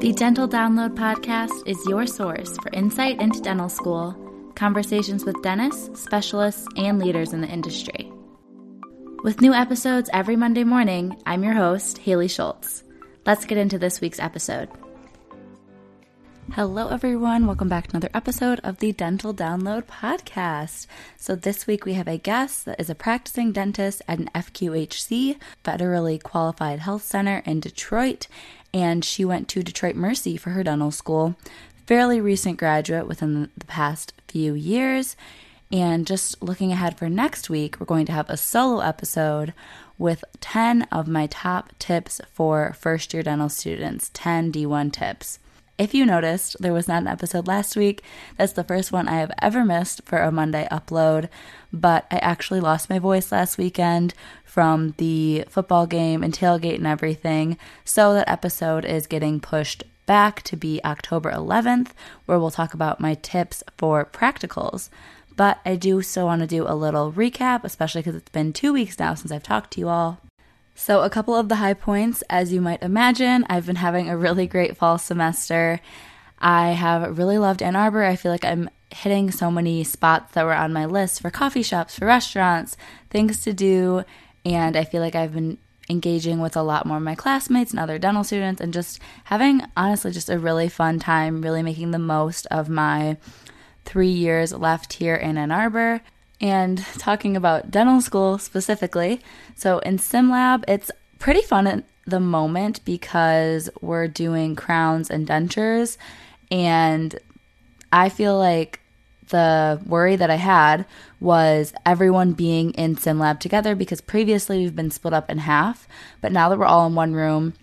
The Dental Download Podcast is your source for insight into dental school, conversations with dentists, specialists, and leaders in the industry. With new episodes every Monday morning, I'm your host, Haley Schultz. Let's get into this week's episode. Hello, everyone. Welcome back to another episode of the Dental Download Podcast. So, this week we have a guest that is a practicing dentist at an FQHC, federally qualified health center in Detroit, and she went to Detroit Mercy for her dental school. Fairly recent graduate within the past few years. And just looking ahead for next week, we're going to have a solo episode with 10 of my top tips for first year dental students 10 D1 tips. If you noticed, there was not an episode last week. That's the first one I have ever missed for a Monday upload. But I actually lost my voice last weekend from the football game and tailgate and everything. So that episode is getting pushed back to be October 11th, where we'll talk about my tips for practicals. But I do still want to do a little recap, especially because it's been two weeks now since I've talked to you all. So, a couple of the high points, as you might imagine, I've been having a really great fall semester. I have really loved Ann Arbor. I feel like I'm hitting so many spots that were on my list for coffee shops, for restaurants, things to do. And I feel like I've been engaging with a lot more of my classmates and other dental students and just having, honestly, just a really fun time, really making the most of my three years left here in Ann Arbor and talking about dental school specifically. So in SimLab, it's pretty fun at the moment because we're doing crowns and dentures and I feel like the worry that I had was everyone being in SimLab together because previously we've been split up in half, but now that we're all in one room,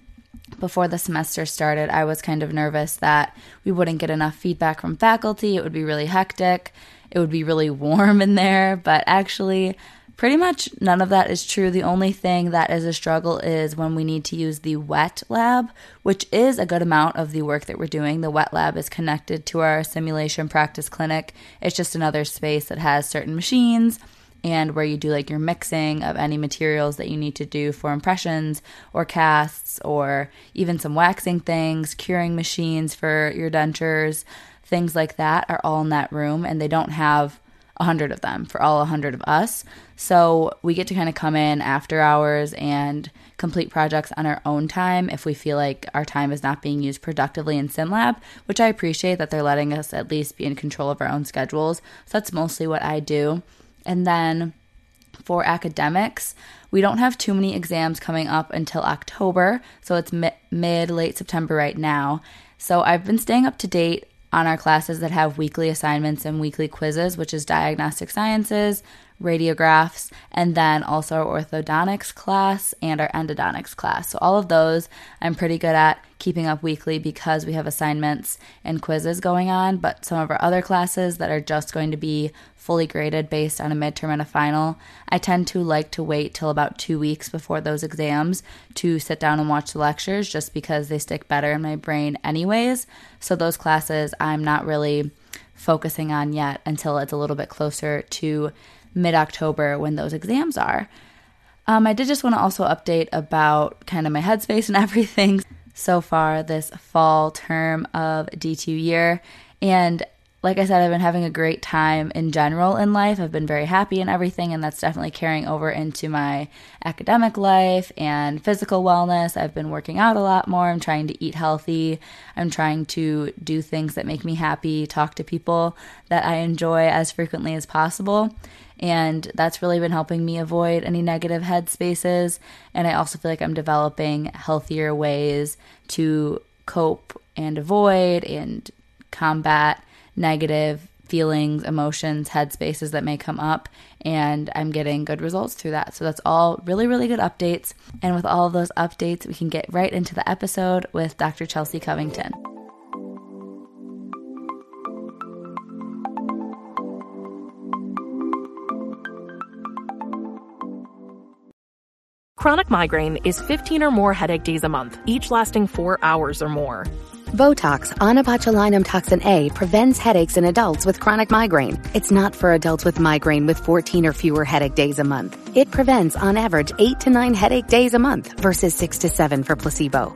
before the semester started, I was kind of nervous that we wouldn't get enough feedback from faculty. It would be really hectic it would be really warm in there, but actually, pretty much none of that is true. The only thing that is a struggle is when we need to use the wet lab, which is a good amount of the work that we're doing. The wet lab is connected to our simulation practice clinic, it's just another space that has certain machines. And where you do like your mixing of any materials that you need to do for impressions or casts, or even some waxing things, curing machines for your dentures things like that are all in that room and they don't have a hundred of them for all a hundred of us. So we get to kind of come in after hours and complete projects on our own time if we feel like our time is not being used productively in SimLab, which I appreciate that they're letting us at least be in control of our own schedules. So that's mostly what I do. And then for academics, we don't have too many exams coming up until October. So it's mid, late September right now. So I've been staying up to date on our classes that have weekly assignments and weekly quizzes, which is diagnostic sciences, radiographs, and then also our orthodontics class and our endodontics class. So, all of those I'm pretty good at keeping up weekly because we have assignments and quizzes going on. But some of our other classes that are just going to be fully graded based on a midterm and a final, I tend to like to wait till about two weeks before those exams to sit down and watch the lectures just because they stick better in my brain, anyways. So, those classes I'm not really focusing on yet until it's a little bit closer to mid October when those exams are. Um, I did just want to also update about kind of my headspace and everything so far this fall term of D2 year. And like I said, I've been having a great time in general in life. I've been very happy and everything, and that's definitely carrying over into my academic life and physical wellness. I've been working out a lot more. I'm trying to eat healthy. I'm trying to do things that make me happy, talk to people that I enjoy as frequently as possible. And that's really been helping me avoid any negative head spaces. And I also feel like I'm developing healthier ways to cope and avoid and combat negative feelings, emotions, headspaces that may come up, and I'm getting good results through that. So that's all really, really good updates. And with all of those updates, we can get right into the episode with Dr. Chelsea Covington. Chronic migraine is 15 or more headache days a month, each lasting four hours or more. Botox, onabotulinum toxin A, prevents headaches in adults with chronic migraine. It's not for adults with migraine with 14 or fewer headache days a month. It prevents, on average, 8 to 9 headache days a month versus 6 to 7 for placebo.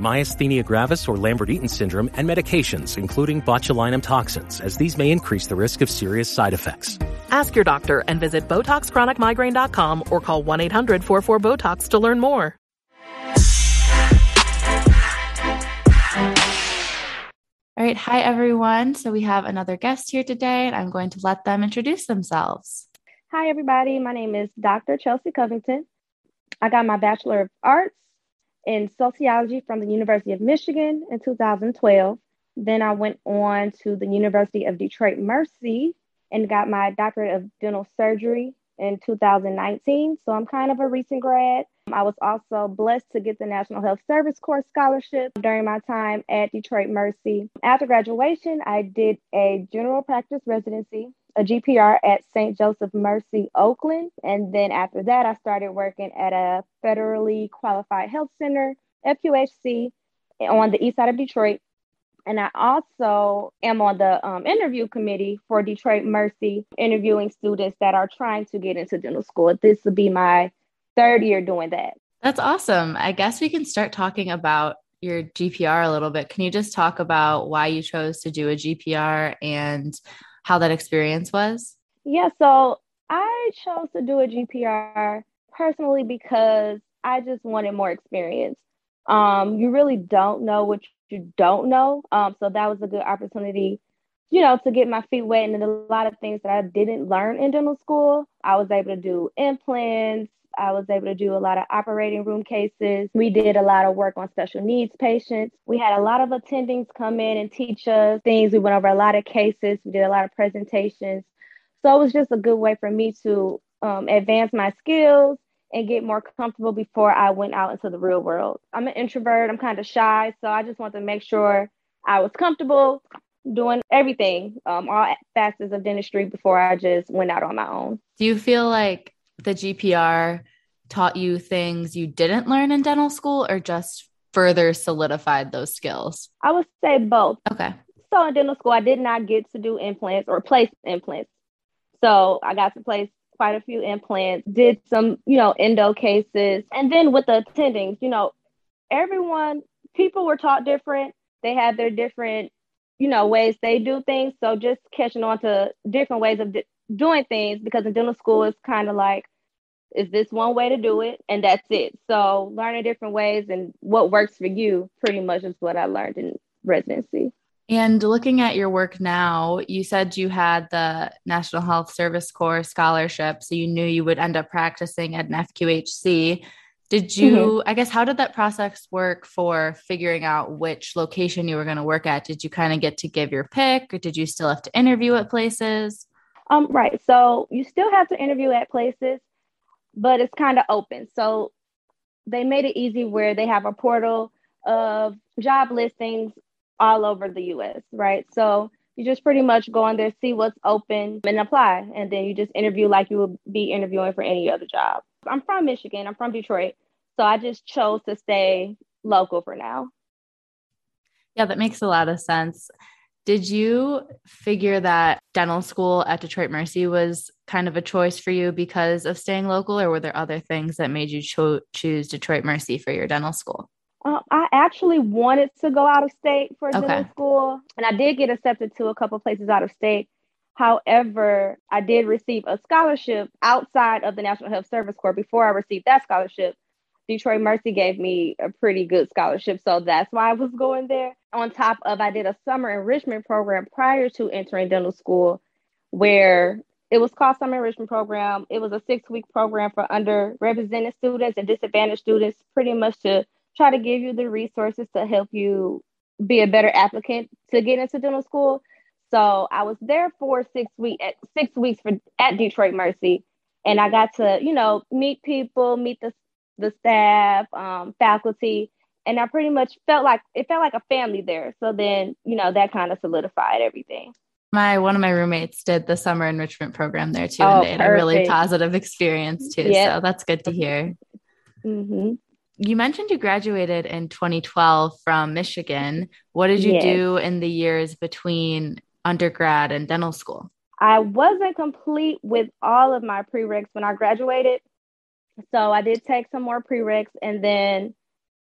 myasthenia gravis, or Lambert-Eaton syndrome, and medications, including botulinum toxins, as these may increase the risk of serious side effects. Ask your doctor and visit BotoxChronicMigraine.com or call 1-800-44-BOTOX to learn more. All right. Hi, everyone. So we have another guest here today, and I'm going to let them introduce themselves. Hi, everybody. My name is Dr. Chelsea Covington. I got my Bachelor of Arts in Sociology from the University of Michigan in 2012. Then I went on to the University of Detroit Mercy and got my doctorate of dental surgery in 2019. So I'm kind of a recent grad. I was also blessed to get the National Health Service Corps scholarship during my time at Detroit Mercy. After graduation, I did a general practice residency, a GPR at St. Joseph Mercy, Oakland. And then after that, I started working at a federally qualified health center, FQHC, on the east side of Detroit and I also am on the um, interview committee for Detroit Mercy, interviewing students that are trying to get into dental school. This will be my third year doing that. That's awesome. I guess we can start talking about your GPR a little bit. Can you just talk about why you chose to do a GPR and how that experience was? Yeah, so I chose to do a GPR personally because I just wanted more experience. Um, you really don't know what you don't know. Um, so that was a good opportunity, you know, to get my feet wet. And a lot of things that I didn't learn in dental school, I was able to do implants. I was able to do a lot of operating room cases. We did a lot of work on special needs patients. We had a lot of attendings come in and teach us things. We went over a lot of cases. We did a lot of presentations. So it was just a good way for me to um, advance my skills and get more comfortable before I went out into the real world. I'm an introvert, I'm kind of shy, so I just wanted to make sure I was comfortable doing everything, um, all facets of dentistry before I just went out on my own. Do you feel like the GPR taught you things you didn't learn in dental school or just further solidified those skills? I would say both. Okay. So in dental school, I did not get to do implants or place implants. So I got to place quite a few implants, did some, you know, endo cases. And then with the attendings, you know, everyone, people were taught different. They had their different, you know, ways they do things. So just catching on to different ways of di- doing things because in dental school, it's kind of like, is this one way to do it? And that's it. So learning different ways and what works for you pretty much is what I learned in residency. And looking at your work now, you said you had the National Health Service Corps scholarship, so you knew you would end up practicing at an FQHC. Did you, mm-hmm. I guess, how did that process work for figuring out which location you were going to work at? Did you kind of get to give your pick, or did you still have to interview at places? Um, right. So you still have to interview at places, but it's kind of open. So they made it easy where they have a portal of job listings all over the US, right? So you just pretty much go on there, see what's open, and apply. And then you just interview like you would be interviewing for any other job. I'm from Michigan, I'm from Detroit. So I just chose to stay local for now. Yeah, that makes a lot of sense. Did you figure that dental school at Detroit Mercy was kind of a choice for you because of staying local, or were there other things that made you cho- choose Detroit Mercy for your dental school? Um, I actually wanted to go out of state for okay. dental school, and I did get accepted to a couple places out of state. However, I did receive a scholarship outside of the National Health Service Corps. Before I received that scholarship, Detroit Mercy gave me a pretty good scholarship, so that's why I was going there. On top of, I did a summer enrichment program prior to entering dental school, where it was called Summer Enrichment Program. It was a six week program for underrepresented students and disadvantaged students, pretty much to try to give you the resources to help you be a better applicant to get into dental school. So I was there for six week six weeks for at Detroit Mercy, and I got to you know meet people, meet the the staff, um, faculty, and I pretty much felt like it felt like a family there. So then, you know, that kind of solidified everything. My one of my roommates did the summer enrichment program there too, oh, and they had a really positive experience too. Yep. So that's good to hear. Mm-hmm. You mentioned you graduated in 2012 from Michigan. What did you yes. do in the years between undergrad and dental school? I wasn't complete with all of my prereqs when I graduated. So I did take some more prereqs and then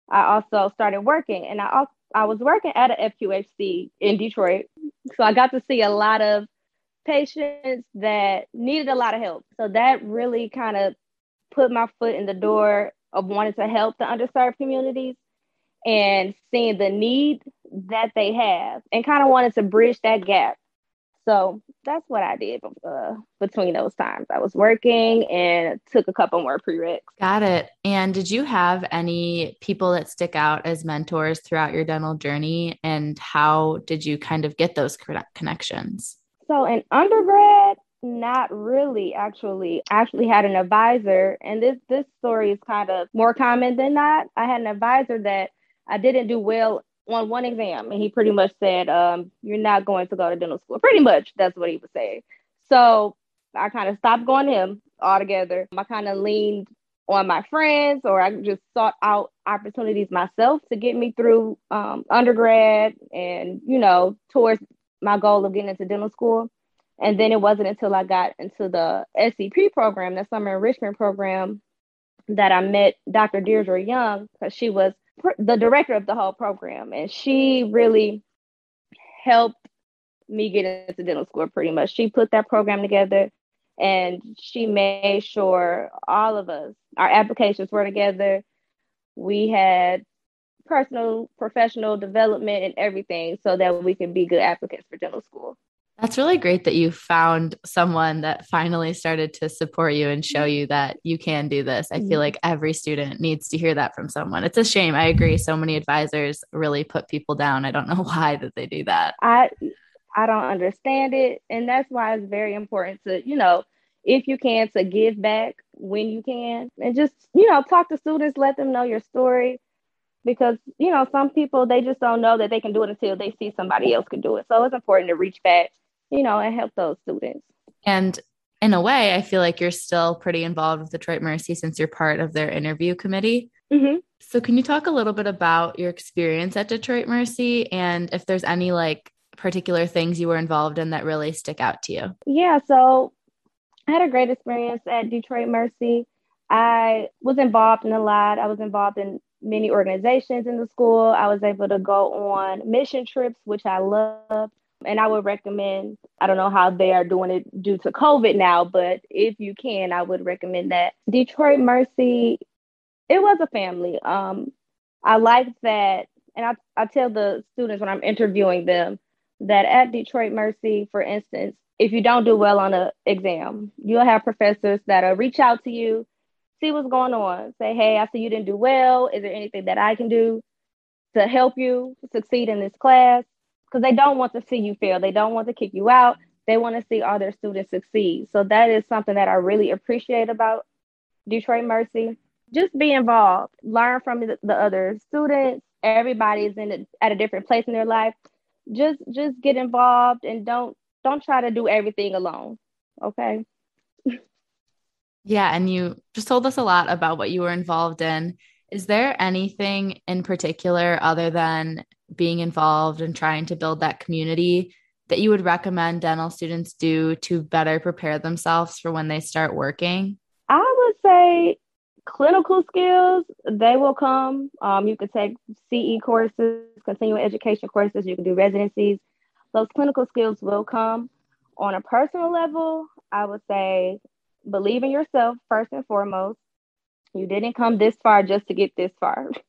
I also started working and I also I was working at a FQHC in Detroit. So I got to see a lot of patients that needed a lot of help. So that really kind of put my foot in the door of wanting to help the underserved communities and seeing the need that they have and kind of wanted to bridge that gap so that's what I did uh, between those times. I was working and took a couple more prereqs. Got it. And did you have any people that stick out as mentors throughout your dental journey? And how did you kind of get those connections? So in undergrad, not really actually. I actually had an advisor, and this this story is kind of more common than not. I had an advisor that I didn't do well on one exam and he pretty much said, um, you're not going to go to dental school. Pretty much that's what he was saying. So I kind of stopped going to him altogether. I kind of leaned on my friends or I just sought out opportunities myself to get me through um, undergrad and, you know, towards my goal of getting into dental school. And then it wasn't until I got into the SEP program, the summer enrichment program, that I met Dr. Deirdre Young because she was the director of the whole program, and she really helped me get into dental school pretty much. She put that program together and she made sure all of us, our applications were together. We had personal, professional development and everything so that we could be good applicants for dental school. That's really great that you found someone that finally started to support you and show you that you can do this. I feel mm-hmm. like every student needs to hear that from someone. It's a shame. I agree. So many advisors really put people down. I don't know why that they do that. I I don't understand it. And that's why it's very important to, you know, if you can to give back when you can and just, you know, talk to students, let them know your story because you know some people they just don't know that they can do it until they see somebody else can do it so it's important to reach back you know, and help those students. And in a way, I feel like you're still pretty involved with Detroit Mercy since you're part of their interview committee. Mm-hmm. So, can you talk a little bit about your experience at Detroit Mercy and if there's any like particular things you were involved in that really stick out to you? Yeah, so I had a great experience at Detroit Mercy. I was involved in a lot. I was involved in many organizations in the school. I was able to go on mission trips, which I love. And I would recommend, I don't know how they are doing it due to COVID now, but if you can, I would recommend that. Detroit Mercy, it was a family. Um, I like that. And I, I tell the students when I'm interviewing them that at Detroit Mercy, for instance, if you don't do well on an exam, you'll have professors that'll reach out to you, see what's going on, say, hey, I see you didn't do well. Is there anything that I can do to help you succeed in this class? Because they don't want to see you fail. They don't want to kick you out. They want to see all their students succeed. So that is something that I really appreciate about Detroit Mercy. Just be involved, learn from the, the other students. Everybody's in a, at a different place in their life. Just just get involved and don't don't try to do everything alone. Okay. yeah, and you just told us a lot about what you were involved in. Is there anything in particular other than being involved and trying to build that community that you would recommend dental students do to better prepare themselves for when they start working? I would say clinical skills, they will come. Um, you could take CE courses, continuing education courses, you can do residencies. Those clinical skills will come. On a personal level, I would say believe in yourself first and foremost. You didn't come this far just to get this far.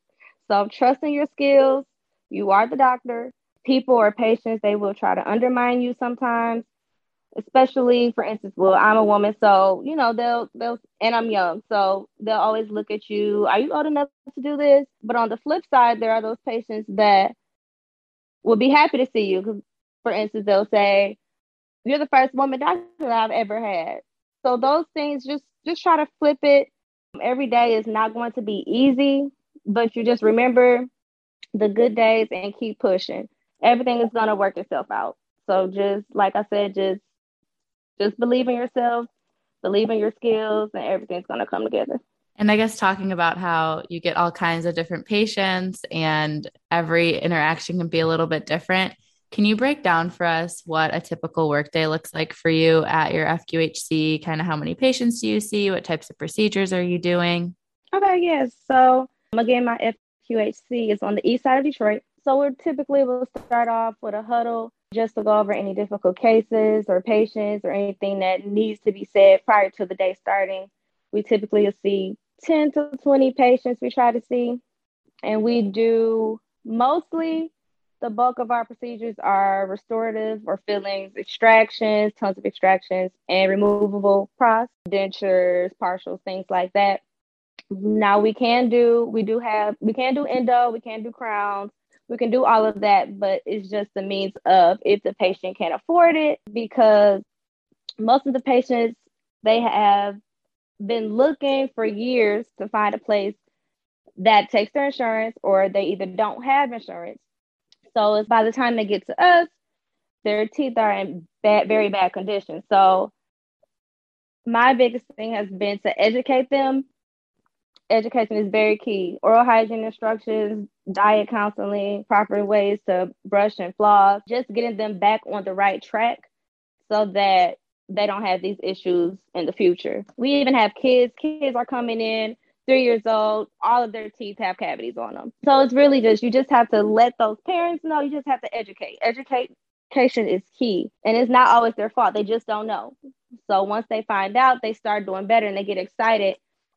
So trust in your skills, you are the doctor. People or patients, they will try to undermine you sometimes, especially for instance, well, I'm a woman, so you know, they'll they'll and I'm young, so they'll always look at you, are you old enough to do this? But on the flip side, there are those patients that will be happy to see you. For instance, they'll say, You're the first woman doctor that I've ever had. So those things just just try to flip it. Every day is not going to be easy but you just remember the good days and keep pushing. Everything is going to work itself out. So just like I said, just just believe in yourself, believe in your skills, and everything's going to come together. And I guess talking about how you get all kinds of different patients and every interaction can be a little bit different. Can you break down for us what a typical workday looks like for you at your FQHC? Kind of how many patients do you see? What types of procedures are you doing? Okay, yes. So again, my FQHC is on the east side of Detroit. So we're typically we'll start off with a huddle just to go over any difficult cases or patients or anything that needs to be said prior to the day starting. We typically will see 10 to 20 patients we try to see. And we do mostly the bulk of our procedures are restorative or fillings, extractions, tons of extractions, and removable pros, dentures, partials, things like that. Now we can do, we do have, we can do endo, we can do crowns, we can do all of that, but it's just the means of if the patient can't afford it, because most of the patients they have been looking for years to find a place that takes their insurance or they either don't have insurance. So it's by the time they get to us, their teeth are in bad, very bad condition. So my biggest thing has been to educate them. Education is very key. Oral hygiene instructions, diet counseling, proper ways to brush and floss, just getting them back on the right track so that they don't have these issues in the future. We even have kids. Kids are coming in three years old, all of their teeth have cavities on them. So it's really just, you just have to let those parents know, you just have to educate. Education is key. And it's not always their fault. They just don't know. So once they find out, they start doing better and they get excited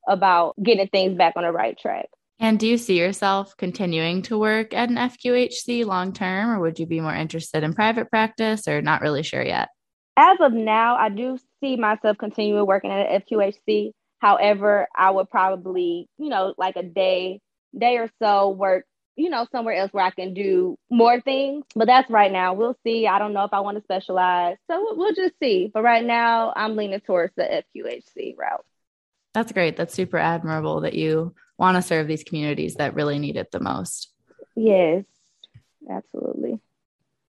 about getting things back on the right track. And do you see yourself continuing to work at an FQHC long term, or would you be more interested in private practice, or not really sure yet? as of now, I do see myself continuing working at an FQHC. However, I would probably, you know, like a day, day or so work, you know, somewhere else where I can do more things. But that's right now. We'll see. I don't know if I want to specialize. So we'll just see. But right now, I'm leaning towards the FQHC route. That's great. That's super admirable that you want to serve these communities that really need it the most. Yes, absolutely.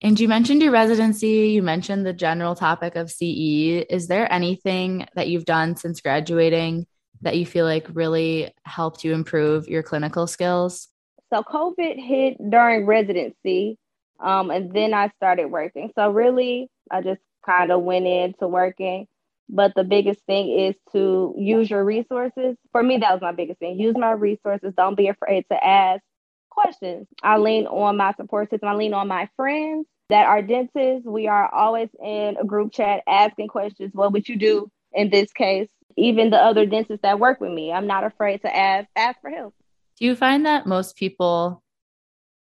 And you mentioned your residency, you mentioned the general topic of CE. Is there anything that you've done since graduating that you feel like really helped you improve your clinical skills? So, COVID hit during residency, um, and then I started working. So, really, I just kind of went into working. But the biggest thing is to use your resources. For me, that was my biggest thing. Use my resources. Don't be afraid to ask questions. I lean on my support system. I lean on my friends that are dentists. We are always in a group chat asking questions. What would you do in this case? Even the other dentists that work with me, I'm not afraid to ask ask for help. Do you find that most people,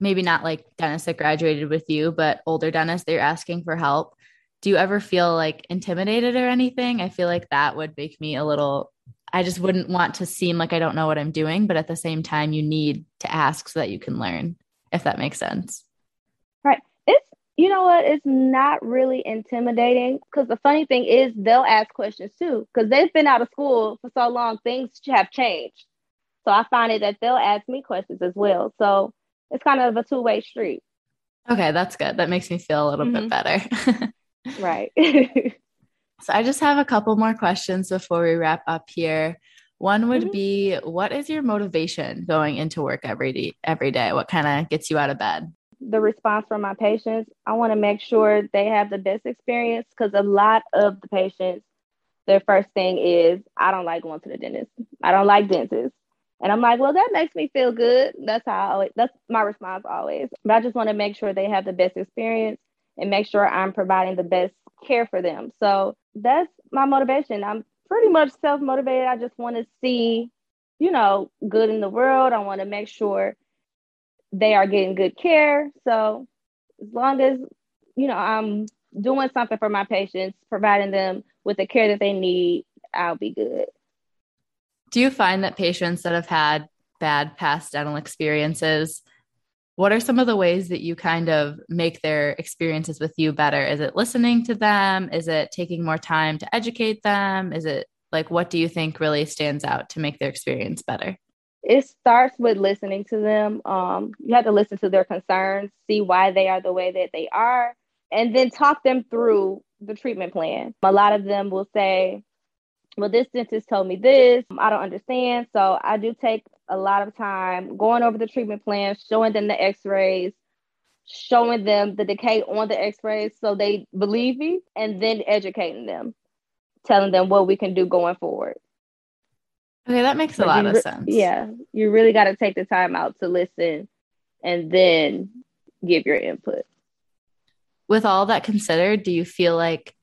maybe not like dentists that graduated with you, but older dentists, they're asking for help? Do you ever feel like intimidated or anything? I feel like that would make me a little I just wouldn't want to seem like I don't know what I'm doing, but at the same time, you need to ask so that you can learn, if that makes sense. Right. It's, you know what, it's not really intimidating because the funny thing is they'll ask questions too because they've been out of school for so long, things have changed. So I find it that they'll ask me questions as well. So it's kind of a two way street. Okay, that's good. That makes me feel a little mm-hmm. bit better. right. So I just have a couple more questions before we wrap up here. One would mm-hmm. be what is your motivation going into work every day every day? What kind of gets you out of bed? The response from my patients, I want to make sure they have the best experience because a lot of the patients, their first thing is, I don't like going to the dentist. I don't like dentists. And I'm like, well, that makes me feel good. That's how I always, that's my response always. But I just want to make sure they have the best experience and make sure I'm providing the best care for them. So that's my motivation. I'm pretty much self motivated. I just want to see, you know, good in the world. I want to make sure they are getting good care. So as long as, you know, I'm doing something for my patients, providing them with the care that they need, I'll be good. Do you find that patients that have had bad past dental experiences what are some of the ways that you kind of make their experiences with you better? Is it listening to them? Is it taking more time to educate them? Is it like what do you think really stands out to make their experience better? it starts with listening to them. Um, you have to listen to their concerns, see why they are the way that they are, and then talk them through the treatment plan. A lot of them will say, well, this dentist told me this. I don't understand. So I do take a lot of time going over the treatment plan, showing them the x rays, showing them the decay on the x rays so they believe me, and then educating them, telling them what we can do going forward. Okay, that makes a lot of sense. Yeah, you really got to take the time out to listen and then give your input. With all that considered, do you feel like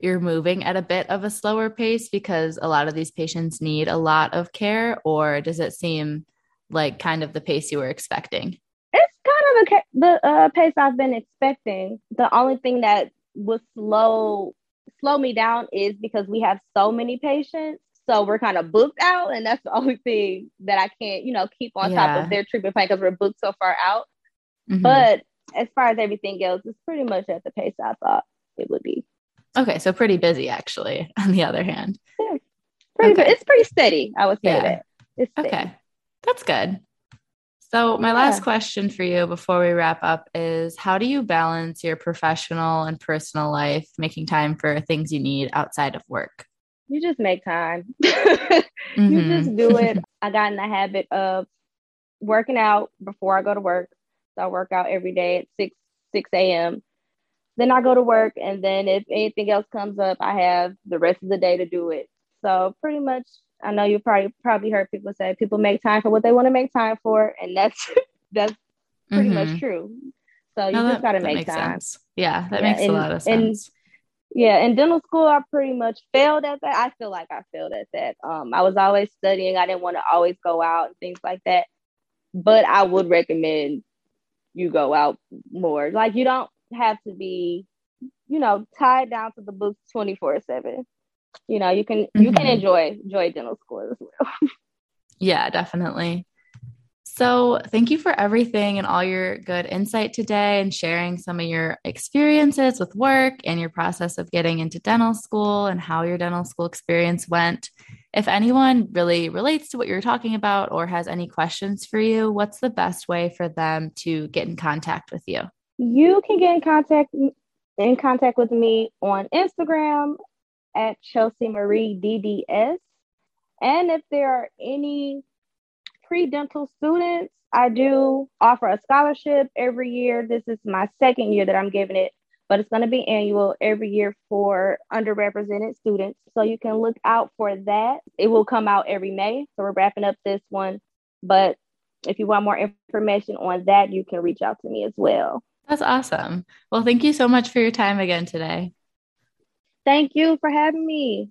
you're moving at a bit of a slower pace because a lot of these patients need a lot of care, or does it seem like kind of the pace you were expecting? It's kind of a, the uh, pace I've been expecting. The only thing that would slow slow me down is because we have so many patients. So we're kind of booked out, and that's the only thing that I can't, you know, keep on yeah. top of their treatment plan because we're booked so far out. Mm-hmm. But as far as everything else, it's pretty much at the pace I thought it would be. Okay, so pretty busy actually. On the other hand, yeah, pretty okay. It's pretty steady. I would say yeah. that. It's steady. okay. That's good. So my yeah. last question for you before we wrap up is: How do you balance your professional and personal life, making time for things you need outside of work? You just make time. mm-hmm. You just do it. I got in the habit of working out before I go to work. So I work out every day at six six a.m. Then I go to work, and then if anything else comes up, I have the rest of the day to do it. So pretty much, I know you probably probably heard people say people make time for what they want to make time for, and that's that's pretty mm-hmm. much true. So you no, just got to make time. Sense. Yeah, that yeah, makes and, a lot of sense. And, yeah, in dental school, I pretty much failed at that. I feel like I failed at that. Um, I was always studying. I didn't want to always go out and things like that. But I would recommend you go out more. Like you don't have to be, you know, tied down to the books 24 seven. You know, you can, mm-hmm. you can mm-hmm. enjoy, enjoy dental school as well. yeah, definitely. So, thank you for everything and all your good insight today and sharing some of your experiences with work and your process of getting into dental school and how your dental school experience went. If anyone really relates to what you're talking about or has any questions for you, what's the best way for them to get in contact with you? You can get in contact in contact with me on Instagram at Chelsea Marie DDS. And if there are any pre-dental students, I do offer a scholarship every year. This is my second year that I'm giving it, but it's going to be annual every year for underrepresented students. So you can look out for that. It will come out every May. So we're wrapping up this one. But if you want more information on that, you can reach out to me as well. That's awesome. Well, thank you so much for your time again today. Thank you for having me.